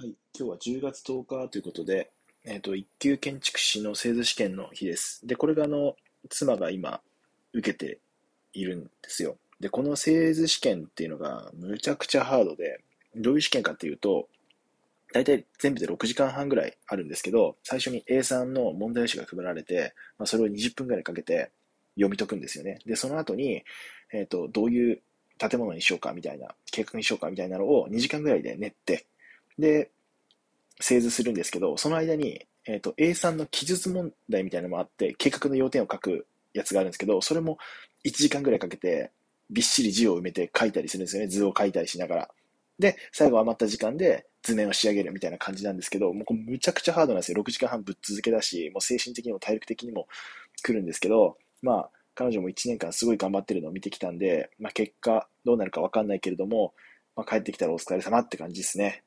はい、今日は10月10日ということで、えっ、ー、と、一級建築士の製図試験の日です。で、これがあの、妻が今、受けているんですよ。で、この製図試験っていうのが、むちゃくちゃハードで、どういう試験かっていうと、大体全部で6時間半ぐらいあるんですけど、最初に A3 の問題用紙が配られて、まあ、それを20分ぐらいかけて読み解くんですよね。で、その後に、えっ、ー、と、どういう建物にしようかみたいな、計画にしようかみたいなのを2時間ぐらいで練って、で、製図するんですけど、その間に、えっ、ー、と、A3 の記述問題みたいなのもあって、計画の要点を書くやつがあるんですけど、それも1時間ぐらいかけて、びっしり字を埋めて書いたりするんですよね。図を書いたりしながら。で、最後余った時間で図面を仕上げるみたいな感じなんですけど、もうむちゃくちゃハードなんですよ。6時間半ぶっ続けだし、もう精神的にも体力的にも来るんですけど、まあ、彼女も1年間すごい頑張ってるのを見てきたんで、まあ、結果どうなるかわかんないけれども、まあ、帰ってきたらお疲れ様って感じですね。